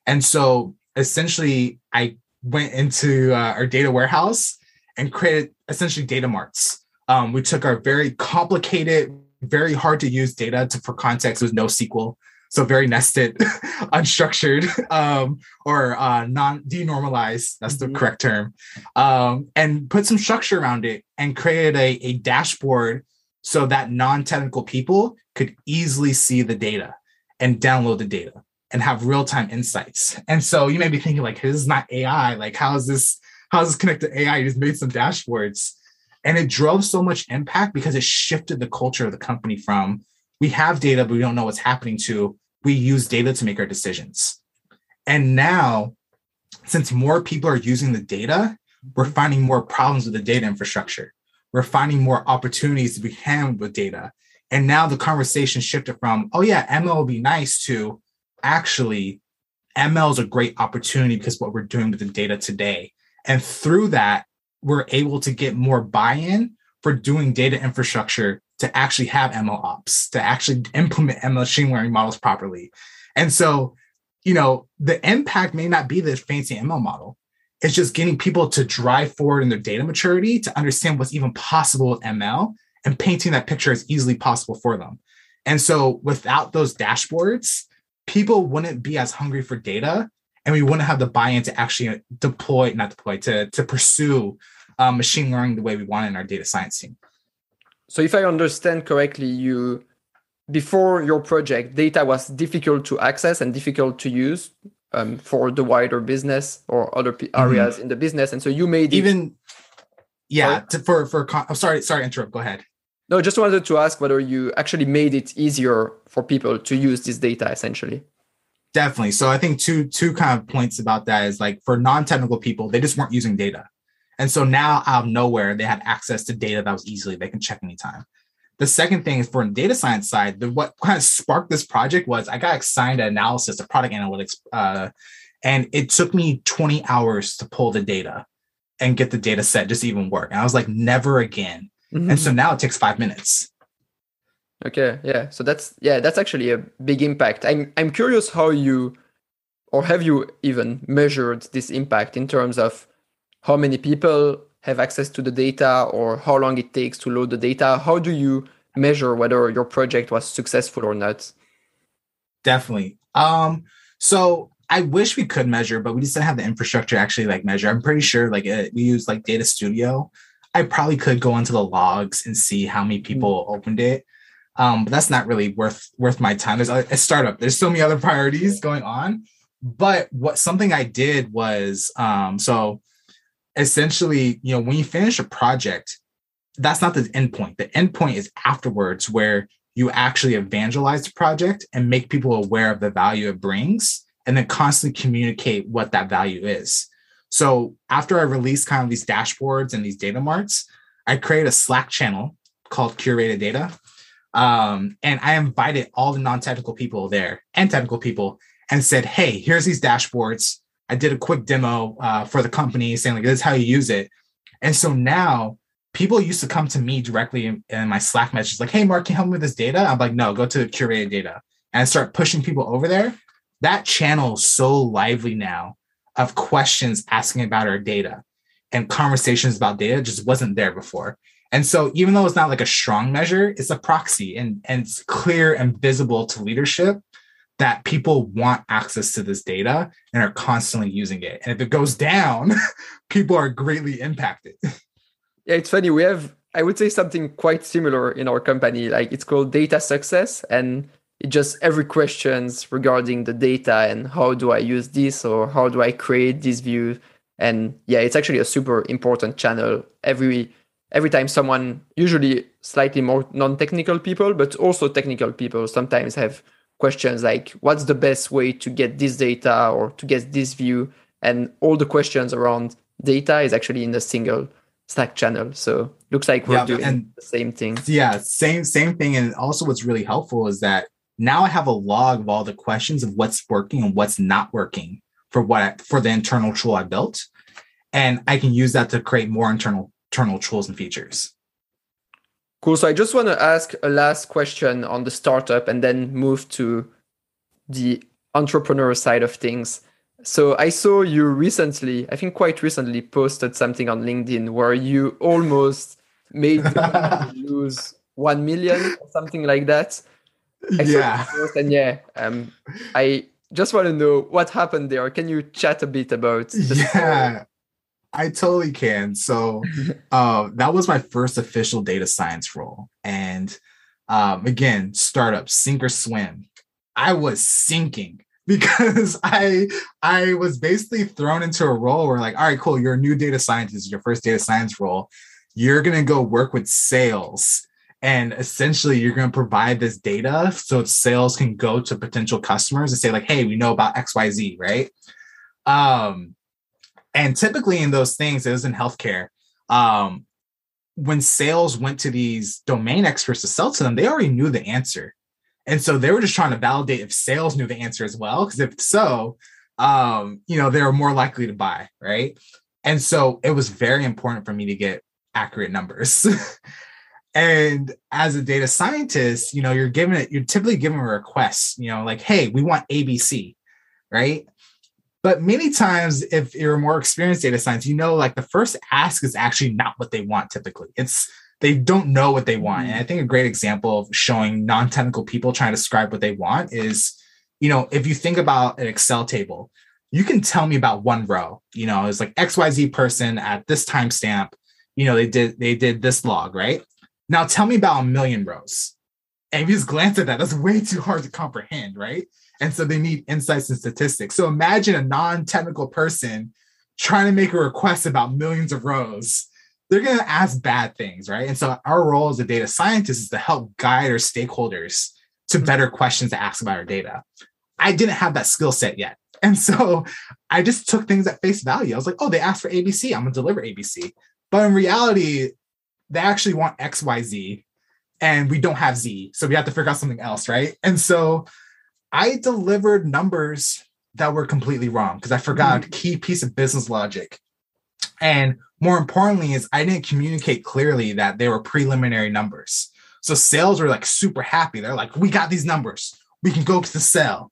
And so essentially, I went into uh, our data warehouse and created essentially data marts. Um, we took our very complicated, very hard to use data to, for context with NoSQL so very nested, *laughs* unstructured, *laughs* um, or uh, non denormalized. That's the mm-hmm. correct term. Um, and put some structure around it and created a, a dashboard so that non-technical people could easily see the data and download the data and have real-time insights. And so you may be thinking like, this is not AI. Like, how is this? How is this connected to AI? You just made some dashboards. And it drove so much impact because it shifted the culture of the company from we have data, but we don't know what's happening to we use data to make our decisions. And now, since more people are using the data, we're finding more problems with the data infrastructure. We're finding more opportunities to be handled with data. And now the conversation shifted from, oh, yeah, ML will be nice to actually, ML is a great opportunity because what we're doing with the data today. And through that, we're able to get more buy in for doing data infrastructure to actually have ML ops, to actually implement ML machine learning models properly. And so, you know, the impact may not be this fancy ML model. It's just getting people to drive forward in their data maturity to understand what's even possible with ML and painting that picture as easily possible for them. And so without those dashboards, people wouldn't be as hungry for data and we wouldn't have the buy-in to actually deploy, not deploy, to, to pursue um, machine learning the way we want in our data science team. So if I understand correctly, you before your project, data was difficult to access and difficult to use um, for the wider business or other p- mm-hmm. areas mm-hmm. in the business, and so you made even yeah to, for for con- oh, sorry sorry interrupt go ahead. No just wanted to ask whether you actually made it easier for people to use this data essentially. Definitely. So i think two two kind of points about that is like for non-technical people they just weren't using data and so now out of nowhere they had access to data that was easily they can check anytime the second thing is for the data science side the, what kind of sparked this project was i got assigned an analysis of product analytics uh, and it took me 20 hours to pull the data and get the data set just even work. And I was like, never again. Mm-hmm. And so now it takes five minutes. Okay, yeah. So that's yeah, that's actually a big impact. I'm I'm curious how you or have you even measured this impact in terms of how many people have access to the data or how long it takes to load the data? How do you measure whether your project was successful or not? Definitely. Um so I wish we could measure, but we just didn't have the infrastructure to actually like measure. I'm pretty sure like uh, we use like Data Studio. I probably could go into the logs and see how many people mm-hmm. opened it. Um, but that's not really worth worth my time. There's a, a startup. There's so many other priorities going on. But what something I did was um, so essentially, you know, when you finish a project, that's not the endpoint. The endpoint is afterwards where you actually evangelize the project and make people aware of the value it brings and then constantly communicate what that value is. So after I released kind of these dashboards and these data marts, I created a Slack channel called Curated Data. Um, and I invited all the non-technical people there and technical people and said, hey, here's these dashboards. I did a quick demo uh, for the company saying like, this is how you use it. And so now people used to come to me directly in, in my Slack messages like, hey, Mark, can you help me with this data? I'm like, no, go to the curated data. And I start pushing people over there that channel is so lively now of questions asking about our data and conversations about data just wasn't there before. And so even though it's not like a strong measure, it's a proxy and, and it's clear and visible to leadership that people want access to this data and are constantly using it. And if it goes down, *laughs* people are greatly impacted. *laughs* Yeah, it's funny. We have, I would say, something quite similar in our company. Like it's called data success. And it just every questions regarding the data and how do I use this or how do I create this view. And yeah, it's actually a super important channel. Every every time someone, usually slightly more non-technical people, but also technical people, sometimes have questions like, "What's the best way to get this data or to get this view?" And all the questions around data is actually in a single Slack channel. So looks like we're yeah, doing the same thing. Yeah, same same thing. And also, what's really helpful is that now I have a log of all the questions of what's working and what's not working for what I, for the internal tool I built, and I can use that to create more internal internal tools and features. Cool. So I just want to ask a last question on the startup and then move to the entrepreneur side of things. So I saw you recently, I think quite recently, posted something on LinkedIn where you almost made *laughs* lose one million or something like that. I yeah. And yeah, um, I just want to know what happened there. Can you chat a bit about? yeah, story? I totally can. So, *laughs* uh, that was my first official data science role, and um, again, startup, sink or swim. I was sinking *laughs* because I I was basically thrown into a role where like, all right, cool, you're a new data scientist, your first data science role. you're going to go work with sales and essentially you're going to provide this data so sales can go to potential customers and say like hey we know about xyz right um and typically in those things it was in healthcare. Um when sales went to these domain experts to sell to them they already knew the answer. And so they were just trying to validate if sales knew the answer as well because if so um you know they were more likely to buy right? And so it was very important for me to get accurate numbers. *laughs* And as a data scientist, you know, you're given it, you're typically given a request, you know, like, hey, we want ABC, right? But many times, if you're a more experienced data science, you know, like the first ask is actually not what they want typically. It's they don't know what they want. And I mm. think a great example of showing non-technical people trying to describe what they want is, you know, if you think about an Excel table, you can tell me about one row, you know, it's like XYZ person at this timestamp, you know, they did they did this log, right? Now tell me about a million rows. And if you just glance at that, that's way too hard to comprehend, right? And so they need insights and statistics. So imagine a non-technical person trying to make a request about millions of rows. They're going to ask bad things, right? And so our role as a data scientist is to help guide our stakeholders to mm-hmm. better questions to ask about our data. I didn't have that skill set yet. And so I just took things at face value. I was like, oh, they asked for ABC. I'm going to deliver ABC. But in reality, they actually want XYZ and we don't have Z. So we have to figure out something else, right? And so I delivered numbers that were completely wrong because I forgot mm-hmm. a key piece of business logic. And more importantly, is I didn't communicate clearly that they were preliminary numbers. So sales were like super happy. They're like, we got these numbers. We can go to the sale.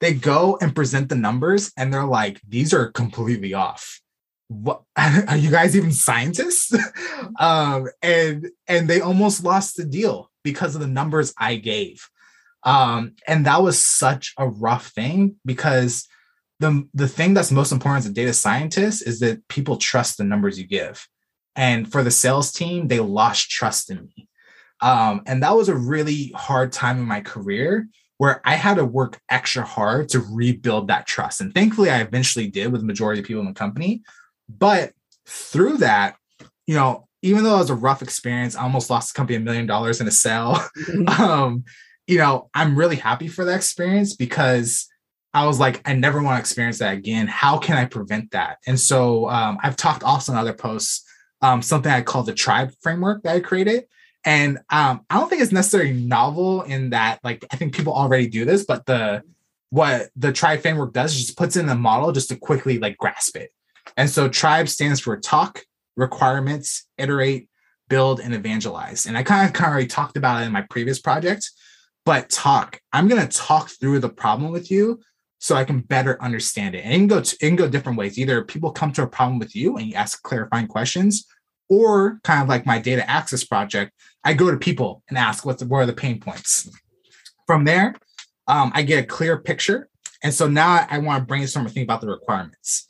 They go and present the numbers and they're like, these are completely off what *laughs* are you guys even scientists *laughs* um and and they almost lost the deal because of the numbers i gave um and that was such a rough thing because the the thing that's most important as a data scientist is that people trust the numbers you give and for the sales team they lost trust in me um and that was a really hard time in my career where I had to work extra hard to rebuild that trust. And thankfully, I eventually did with the majority of people in the company. But through that, you know, even though it was a rough experience, I almost lost the company a million dollars in a sale. *laughs* Mm-hmm. um, you know, I'm really happy for that experience because I was like, I never want to experience that again. How can I prevent that? And so um, I've talked also in other posts, um, something I call the tribe framework that I created. And um, I don't think it's necessarily novel in that, like, I think people already do this, but the what the tribe framework does is just puts in a model just to quickly like grasp it. And so tribe stands for talk, requirements, iterate, build, and evangelize. And I kind of, kind of already talked about it in my previous project, but talk. I'm to talk through the problem with you so I can better understand it. And it can go to, it can go different ways. Either people come to a problem with you and you ask clarifying questions, or kind of like my data access project, I go to people and ask what's what are the pain points. From there, um, I get a clear picture. And so now I want to brainstorm and think about the requirements.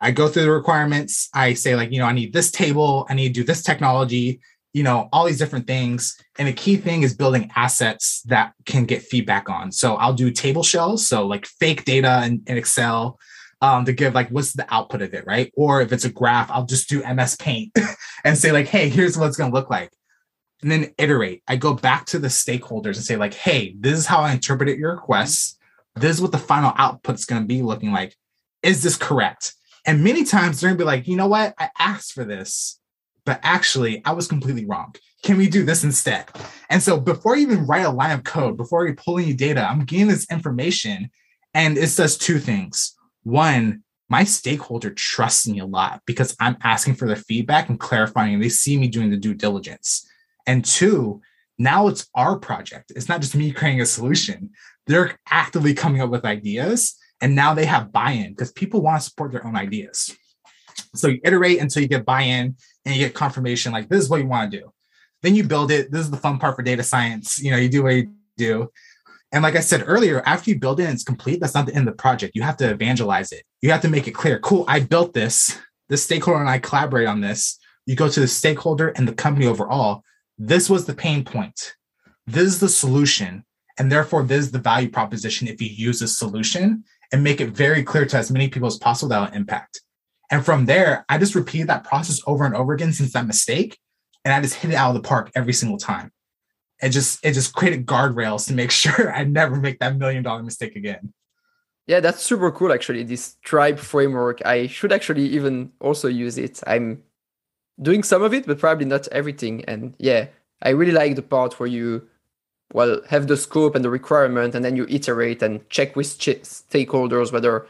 I go through the requirements. I say, like, you know, I need this table, I need to do this technology, you know, all these different things. And the key thing is building assets that can get feedback on. So I'll do table shells, so like fake data in, in Excel um, to give like what's the output of it, right? Or if it's a graph, I'll just do MS Paint *laughs* and say, like, hey, here's what it's gonna look like. And then iterate. I go back to the stakeholders and say, like, hey, this is how I interpreted your requests. This is what the final output's gonna be looking like. Is this correct? And many times they're gonna be like, you know what? I asked for this, but actually I was completely wrong. Can we do this instead? And so before you even write a line of code, before you pull any data, I'm getting this information and it does two things. One, my stakeholder trusts me a lot because I'm asking for their feedback and clarifying, and they see me doing the due diligence. And two, now it's our project. It's not just me creating a solution. They're actively coming up with ideas and now they have buy-in because people want to support their own ideas. So you iterate until you get buy-in and you get confirmation like this is what you want to do. Then you build it. This is the fun part for data science. You know, you do what you do. And like I said earlier, after you build it and it's complete, that's not the end of the project. You have to evangelize it. You have to make it clear. Cool, I built this. The stakeholder and I collaborate on this. You go to the stakeholder and the company overall. This was the pain point. This is the solution. And therefore, this is the value proposition if you use this solution and make it very clear to as many people as possible that will impact. And from there, I just repeated that process over and over again since that mistake. and I just hit it out of the park every single time. It just it just created guardrails to make *laughs* sure I never make that million dollar mistake again. Yeah, that's super cool actually. This tribe framework. I should actually even also use it. I'm doing some of it, but probably not everything. And yeah, I really like the part where you well have the scope and the requirement and then you iterate and check with stakeholders whether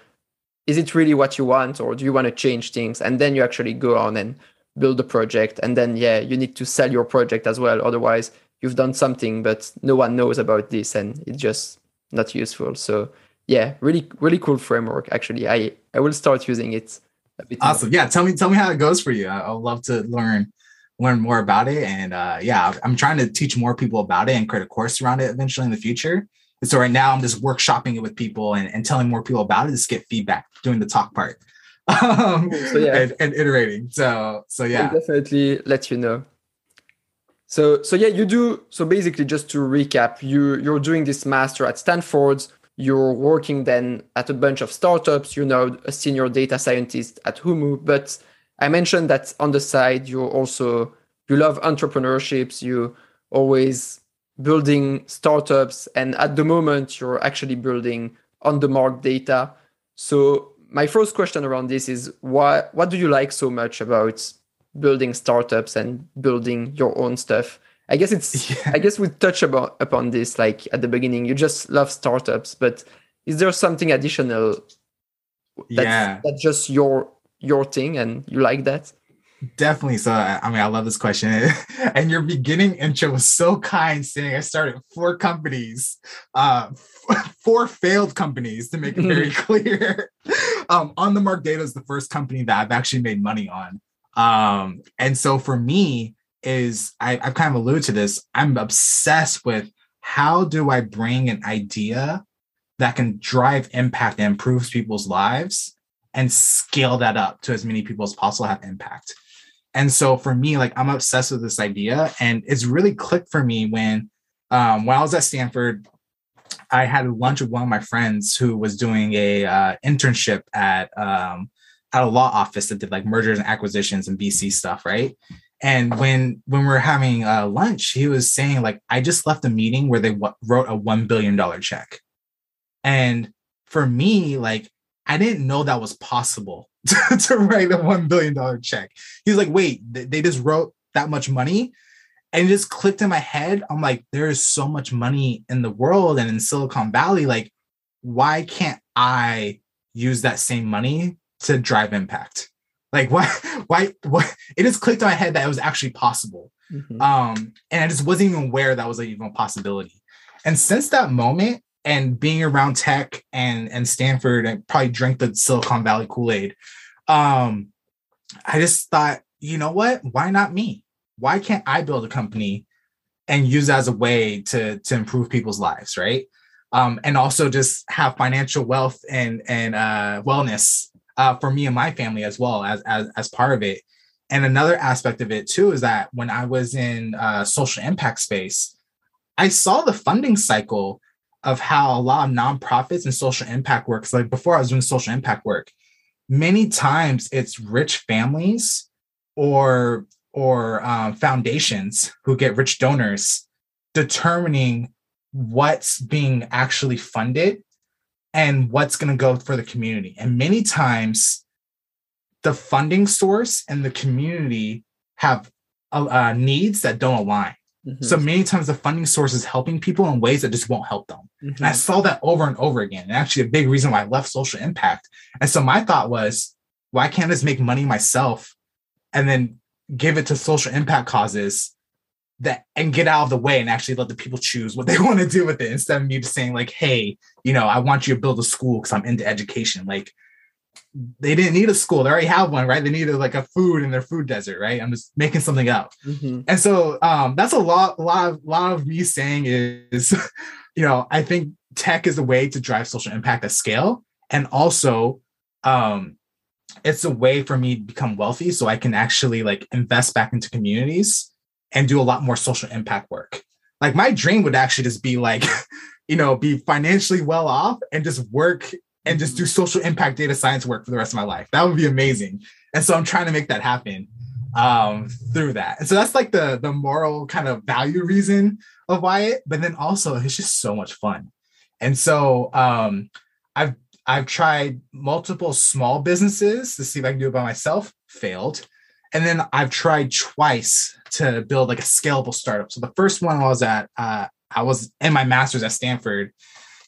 is it really what you want or do you want to change things? And then you actually go on and build the project. And then yeah you need to sell your project as well. Otherwise you've done something but no one knows about this and it's just not useful. So yeah really really cool framework actually. I i will start using it awesome. more. yeah tell me tell me how it goes for you. I, i'd love to learn learn more about it. And uh yeah i'm trying to teach more people about it and create a course around it eventually in the future and so right now i'm just workshopping it with people and, and telling more people about it just get feedback doing the talk part. *laughs* Um, so yeah. and, and, iterating. So so yeah. I'll definitely let you know. So so yeah you do so basically just to recap you you're doing this master at stanford. You're working then at a bunch of startups. You're now a senior data scientist at humu. But i mentioned that on the side you're also you love entrepreneurships. You always building startups and at the moment you're actually building on the mark data. So my first question around this is why what do you like so much about building startups and building your own stuff? I guess it's *laughs* yeah. i guess we touch about upon this like at the beginning. You just love startups but is there something additional that's, yeah. that's just your your thing and you like that Definitely. So, I mean, I love this question. *laughs* and your beginning intro was so kind, saying I started four companies, uh, *laughs* four failed companies to make it very clear. *laughs* um, on the Mark Data is the first company that I've actually made money on. Um, and so for me, is I, I've kind of alluded to this. I'm obsessed with how do I bring an idea that can drive impact and improves people's lives and scale that up to as many people as possible have impact. And so for me, like I'm obsessed with this idea, and it's really clicked for me when um, while I was at Stanford, I had lunch with one of my friends who was doing a uh, internship at um, at a law office that did like mergers and acquisitions and VC stuff, right? And when when we were having uh, lunch, he was saying like, I just left a meeting where they w- wrote a one billion dollar check, and for me, like I didn't know that was possible *laughs* to, to write a $1 billion check. He's like, wait, they just wrote that much money? And it just clicked in my head. I'm like, there is so much money in the world and in Silicon Valley. Like, why can't I use that same money to drive impact? Like, why, *laughs* why, what? It just clicked in my head that it was actually possible. Mm-hmm. Um, and I just wasn't even aware that was like even a possibility. And since that moment, and being around tech and and Stanford and probably drink the Silicon Valley Kool-Aid. Um, I just thought, you know what? Why not me? Why can't I build a company and use that as a way to to improve people's lives, right? Um, and also just have financial wealth and and uh, wellness uh, for me and my family as well as, as as part of it. And another aspect of it too is that when I was in uh, social impact space, I saw the funding cycle of how a lot of nonprofits and social impact works. Like before I was doing social impact work, many times it's rich families or or um, foundations who get rich donors determining what's being actually funded and what's going to go for the community. And many times, the funding source and the community have uh, needs that don't align. Mm-hmm. So many times the funding source is helping people in ways that just won't help them. Mm-hmm. And I saw that over and over again. And actually, a big reason why I left social impact. And so my thought was, why can't I just make money myself and then give it to social impact causes that and get out of the way and actually let the people choose what they *laughs* want to do with it instead of me just saying like, hey, you know, I want you to build a school because I'm into education. Like they didn't need a school. They already have one, right? They needed like a food in their food desert, right? I'm just making something up. Mm-hmm. And so um, that's a lot, a lot of, lot of me saying is, *laughs* you know, I think tech is a way to drive social impact at scale. And also, um, it's a way for me to become wealthy so I can actually like invest back into communities and do a lot more social impact work. Like my dream would actually just be like, *laughs* you know, be financially well off and just work and just do social impact data science work for the rest of my life. That would be amazing. And so I'm trying to make that happen. um, through that. And so that's like the the moral kind of value reason of why it, but then also it's just so much fun. And so um, I've I've tried multiple small businesses to see if I can do it by myself, failed. And then I've tried twice to build like a scalable startup. So the first one I was at, uh, I was in my master's at Stanford,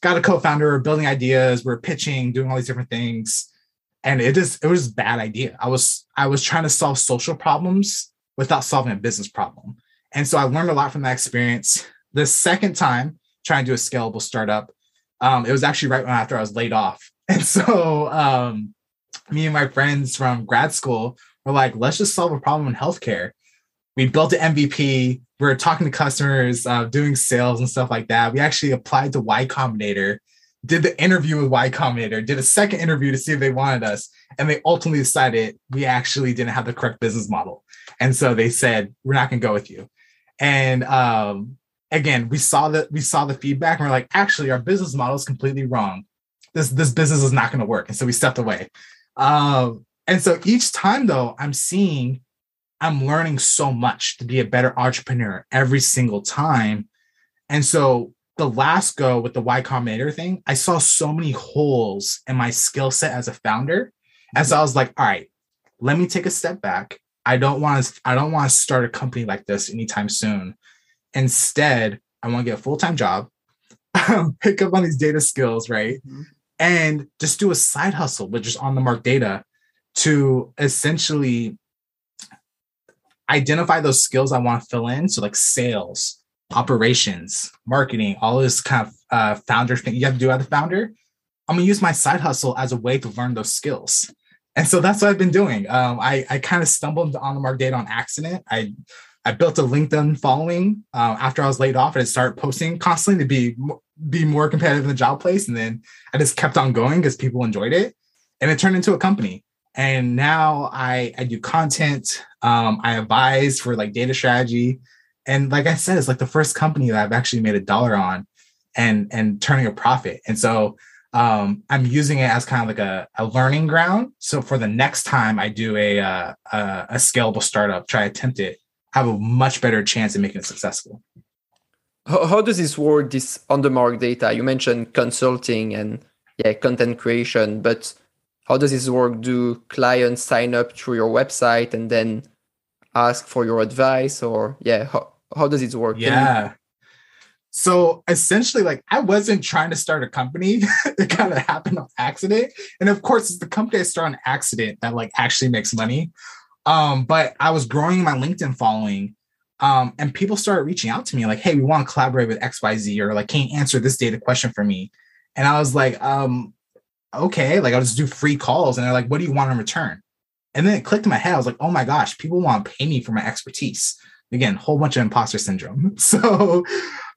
got a co-founder, building ideas, we're pitching, doing all these different things. And it just it was a bad idea. I was I was trying to solve social problems without solving a business problem. And so I learned a lot from that experience. The second time trying to do a scalable startup, um, it was actually right after I was laid off. *laughs* And so um, me and my friends from grad school were like, let's just solve a problem in healthcare. We built an MVP. We are talking to customers, uh, doing sales and stuff like that. We actually applied to Y Combinator, did the interview with Y Combinator, did a second interview to see if they wanted us. And they ultimately decided we actually didn't have the correct business model. And so they said, we're not going to go with you. And um, again, we saw that we saw the feedback and we're like, actually, our business model is completely wrong. This this business is not going to work, and so we stepped away. Um, and so each time though, I'm seeing, I'm learning so much to be a better entrepreneur every single time. And so the last go with the Y Combinator thing, I saw so many holes in my skill set as a founder. And so I was like, all right, let me take a step back. I don't want to, I don't want to start a company like this anytime soon. Instead, I want to get a full-time job, *laughs* pick up on these data skills, right? Mm-hmm. And just do a side hustle, but just on the mark data to essentially identify those skills I want to fill in. So like sales, operations, marketing, all this kind of uh, founder thing you have to do as a founder. I'm gonna use my side hustle as a way to learn those skills. And so that's what I've been doing. Um, I, I kind of stumbled on the mark on accident. I I built a LinkedIn following uh, after I was laid off and I started posting constantly to be be more competitive in the job place. And then I just kept on going because people enjoyed it, and it turned into a company. And now I I do content. Um, I advise for like data strategy, and like I said, it's like the first company that I've actually made a dollar on, and and turning a profit. And so um, I'm using it as kind of like a, a learning ground. So for the next time I do a, uh, a, a scalable startup, try attempt it, have a much better chance of making it successful. How, how does this work? This on the mark data you mentioned consulting and yeah content creation, but how does this work? Do clients sign up through your website and then ask for your advice, or yeah, how, how does it work? Yeah. So essentially, like I wasn't trying to start a company. *laughs* it kind of happened on accident. And of course, it's the company I start on accident that like actually makes money. Um, but I was growing my LinkedIn following. Um, and people started reaching out to me like, hey, we want to collaborate with XYZ, or like, can you answer this data question for me? And I was like, um, okay, like I'll just do free calls. And they're like, what do you want in return? And then it clicked in my head. I was like, oh my gosh, people want to pay me for my expertise. Again, whole bunch of imposter syndrome. *laughs* So,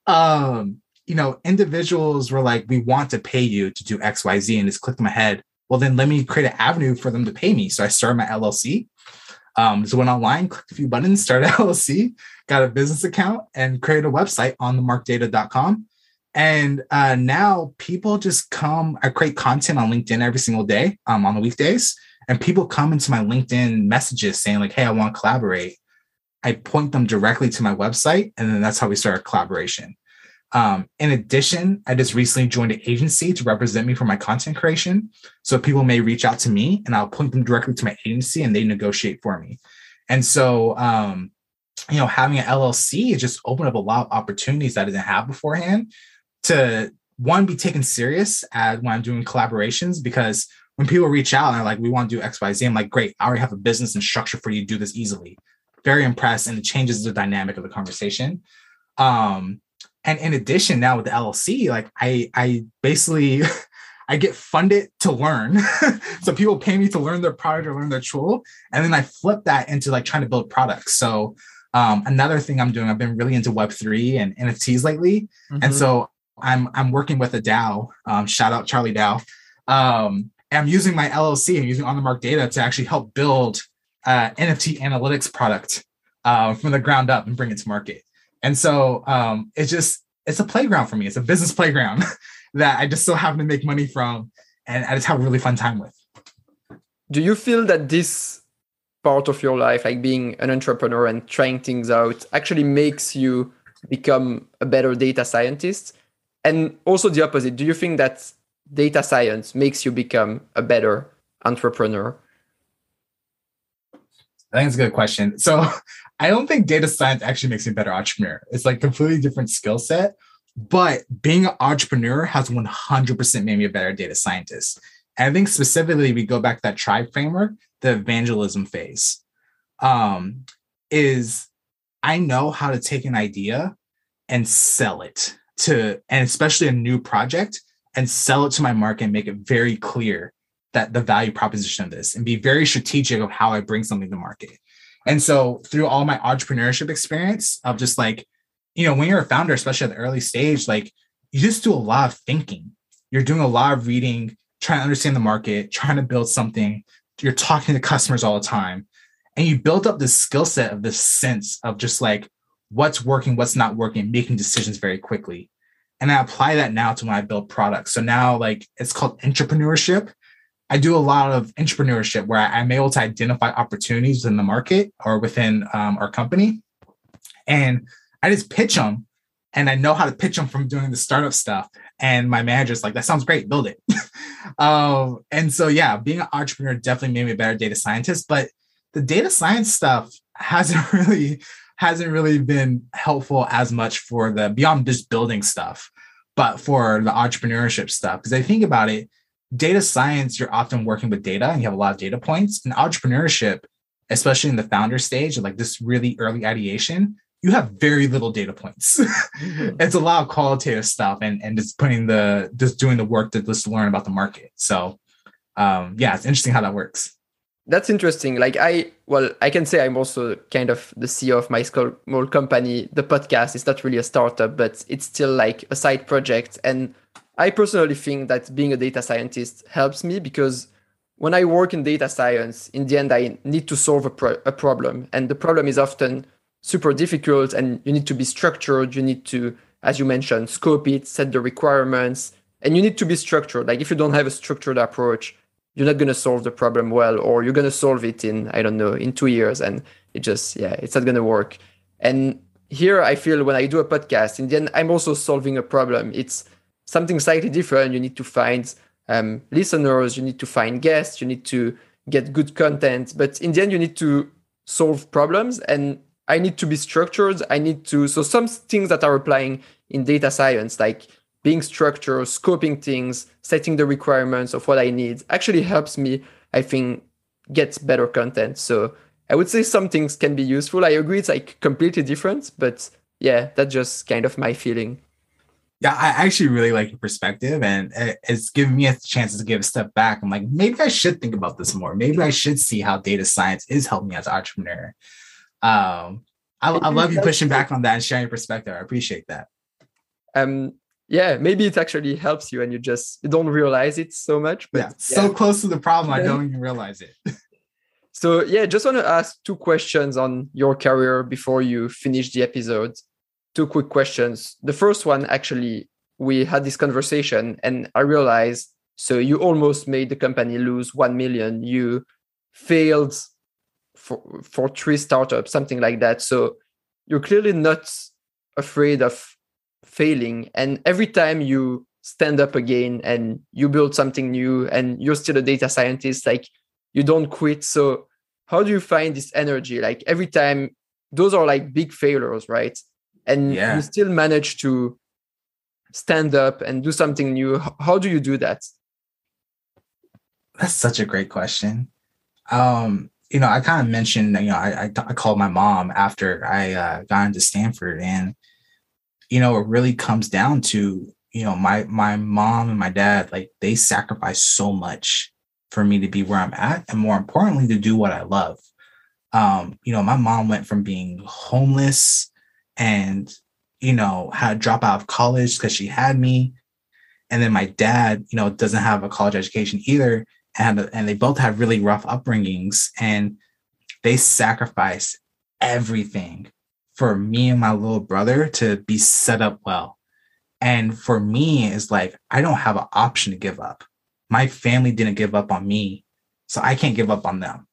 um, you know, individuals were like, we want to pay you to do XYZ. And it's clicked in my head. Well, then let me create an avenue for them to pay me. So I started my LLC. Um, just went online, clicked a few buttons, started *laughs* LLC, got a business account, and created a website on themarkdata.com. And uh, now people just come. I create content on LinkedIn every single day um, on the weekdays, and people come into my LinkedIn messages saying like, "Hey, I want to collaborate." I point them directly to my website, and then that's how we start a collaboration. Um, in addition, I just recently joined an agency to represent me for my content creation. So people may reach out to me and I'll point them directly to my agency and they negotiate for me. And so, um, you know, having an LLC just opened up a lot of opportunities that I didn't have beforehand to one, be taken serious as when I'm doing collaborations because when people reach out and like, we want to do X, Y, Z, I'm like, great, I already have a business and structure for you to do this easily. Very impressed. And it changes the dynamic of the conversation. Um, and in addition, now with the LLC, like I I basically *laughs* I get funded to learn. *laughs* so people pay me to learn their product or learn their tool. And then I flip that into like trying to build products. So um, another thing I'm doing, I've been really into Web3 and NFTs lately. Mm-hmm. And so I'm I'm working with a DAO. Um, shout out Charlie DAO. Um, I'm using my LLC and using on the mark data to actually help build uh, NFT analytics product uh, from the ground up and bring it to market. And so um, it's just it's a playground for me. It's a business playground *laughs* that I just so happen to make money from, and I just have a really fun time with. Do you feel that this part of your life, like being an entrepreneur and trying things out, actually makes you become a better data scientist? And also the opposite. Do you think that data science makes you become a better entrepreneur? I think it's a good question. So *laughs* I don't think data science actually makes you a better entrepreneur. It's like completely different skill set. But being an entrepreneur has 100% made me a better data scientist. And I think specifically, we go back to that tribe framework, the evangelism phase, um, is I know how to take an idea and sell it to, and especially a new project, and sell it to my market and make it very clear that the value proposition of this and be very strategic of how I bring something to market. And so through all my entrepreneurship experience of just like, you know, when you're a founder, especially at the early stage, like you just do a lot of thinking. You're doing a lot of reading, trying to understand the market, trying to build something. You're talking to customers all the time. And you build up this skill set of this sense of just like what's working, what's not working, making decisions very quickly. And I apply that now to when I build products. So now like it's called entrepreneurship. I do a lot of entrepreneurship where I'm able to identify opportunities in the market or within um, our company. And I just pitch them and I know how to pitch them from doing the startup stuff. And my manager's like, that sounds great, build it. *laughs* um, and so, yeah, being an entrepreneur definitely made me a better data scientist. But the data science stuff hasn't *laughs* really hasn't really been helpful as much for the beyond just building stuff, but for the entrepreneurship stuff. Because I think about it, data science, you're often working with data and you have a lot of data points. And entrepreneurship, especially in the founder stage, like this really early ideation, you have very little data points. *laughs* mm-hmm. It's a lot of qualitative stuff and, and just putting the just doing the work to just learn about the market. So um, yeah, it's interesting how that works. That's interesting. Like I well, I can say I'm also kind of the CEO of my small company. The podcast is not really a startup, but it's still like a side project. And I personally think that being a data scientist helps me because when I work in data science, in the end, I need to solve a, pro- a problem. And the problem is often super difficult and you need to be structured. You need to, as you mentioned, scope it, set the requirements, and you need to be structured. Like if you don't have a structured approach, you're not going to solve the problem well, or you're going to solve it in, I don't know, in two years. And it just, yeah, it's not going to work. And here I feel when I do a podcast, in the end, I'm also solving a problem. It's something slightly different. You need to find um, listeners, you need to find guests, you need to get good content. But in the end, you need to solve problems. And I need to be structured. I need to, so some things that are applying in data science, like being structured, scoping things, setting the requirements of what I need, actually helps me, I think, get better content. So I would say some things can be useful. I agree it's like completely different, but yeah, that's just kind of my feeling. Yeah, I actually really like your perspective, and it's given me a chance to give a step back. I'm like, maybe I should think about this more. Maybe I should see how data science is helping me as an entrepreneur. Um, I, I love you *laughs* pushing back on that and sharing your perspective. I appreciate that. Um, yeah, maybe it actually helps you, and you just you don't realize it so much. But yeah, so close to the problem, I don't even realize it. *laughs* so yeah, just want to ask two questions on your career before you finish the episode two quick questions. The first one, actually, we had this conversation and I realized so you almost made the company lose 1 million. You failed for, for three startups, something like that. So you're clearly not afraid of failing. And every time you stand up again and you build something new and you're still a data scientist, like you don't quit. So how do you find this energy? Like every time, those are like big failures, right? and yeah. you still manage to stand up and do something new how do you do that that's such a great question um you know i kind of mentioned you know i i, I called my mom after i uh, got into stanford and you know it really comes down to you know my my mom and my dad like they sacrificed so much for me to be where i'm at and more importantly to do what i love. Um you know my mom went from being homeless and you know had to drop out of college because she had me. And then my dad you know doesn't have a college education either and and they both have really rough upbringings and they sacrificed everything for me and my little brother to be set up well. And for me it's like i don't have an option to give up. My family didn't give up on me so i can't give up on them.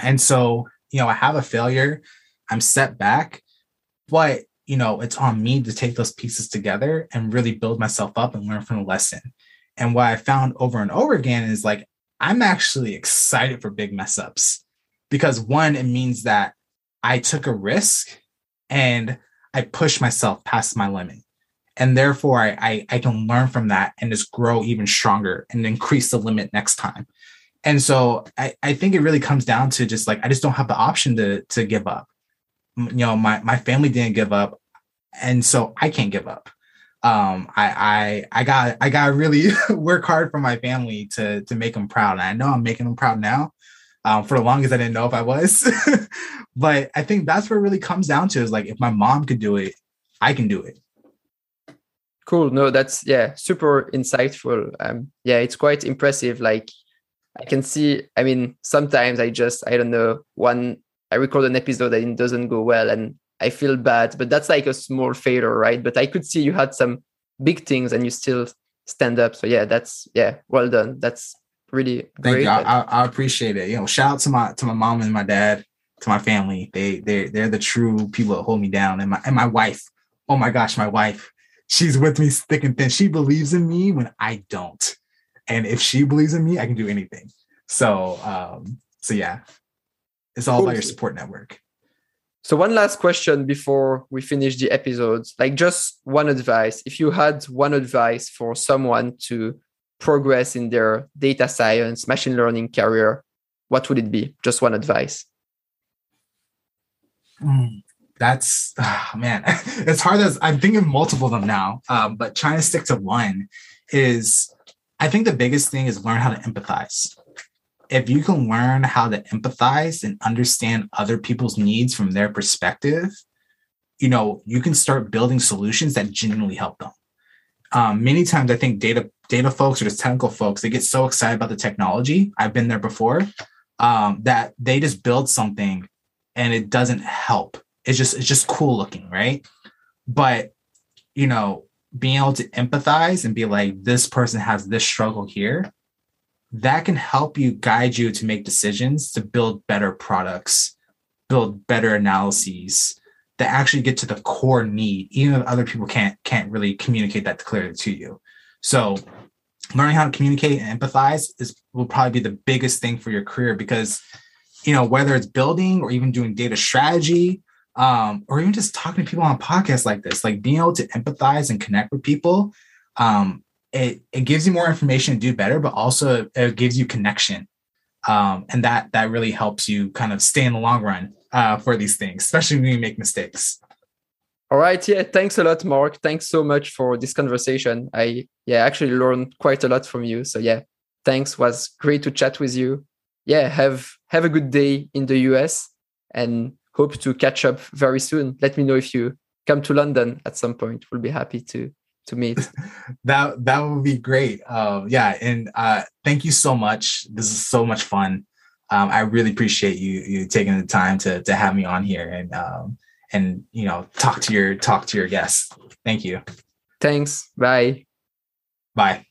And so, you know, I have a failure, I'm set back, but you know, it's on me to take those pieces together and really build myself up and learn from the lesson. And what I found over and over again is like, I'm actually excited for big mess ups because one, it means that I took a risk and I push myself past my limit. And therefore, I, I, I can learn from that and just grow even stronger and increase the limit next time. And so I, I think it really comes down to just like I just don't have the option to to give up. You know, my my family didn't give up, and so I can't give up. Um, I I I got I got really *laughs* work hard for my family to to make them proud. And I know I'm making them proud now. Um, for the longest, I didn't know if I was, *laughs* but I think that's where it really comes down to is like if my mom could do it, I can do it. Cool. No, that's yeah, super insightful. Um, yeah, it's quite impressive. Like I can see, I mean, sometimes I just, I don't know, one, I record an episode and it doesn't go well and I feel bad, but that's like a small failure, right? But I could see you had some big things and you still stand up. So yeah, that's, yeah, well done. That's really Thank great. you. I, I, I appreciate it. You know, shout out to my, to my mom and my dad, to my family. They, they, they're the true people that hold me down and my, and my wife. Oh my gosh, my wife, she's with me thick and thin. She believes in me when I don't and if she believes in me, I can do anything. So, um, so yeah, it's all about your support network. So one last question before we finish the episodes, like just one advice. If you had one advice for someone to progress in their data science, machine learning career, what would it be? Just one advice. Mm, that's oh, man, *laughs* it's hard as I'm thinking multiple of them now, um, but trying to stick to one is I think the biggest thing is learn how to empathize. If you can learn how to empathize and understand other people's needs from their perspective, you know, you can start building solutions that genuinely help them. Um, many times I think data data folks or just technical folks, they get so excited about the technology. I've been there before, um, that they just build something and it doesn't help. It's just it's just cool looking, right? But you know, being able to empathize and be like, this person has this struggle here, that can help you guide you to make decisions to build better products, build better analyses that actually get to the core need, even if other people can't can't really communicate that clearly to you. So learning how to communicate and empathize is will probably be the biggest thing for your career because you know whether it's building or even doing data strategy um, or even just talking to people on podcasts like this, like being able to empathize and connect with people, um, it, it gives you more information to do better, but also it gives you connection. Um, and that that really helps you kind of stay in the long run uh, for these things, especially when you make mistakes. All right. Yeah. Thanks a lot, Mark. Thanks so much for this conversation. I yeah actually learned quite a lot from you. So yeah, thanks. Was great to chat with you. Yeah. Have have a good day in the US and hope to catch up very soon. Let me know if you come to London at some point. We'll be happy to to meet. *laughs* that that would be great. Uh, yeah, and uh, thank you so much. This is so much fun. Um, I really appreciate you you taking the time to to have me on here and um, and you know talk to your talk to your guests. Thank you. Thanks. Bye. Bye.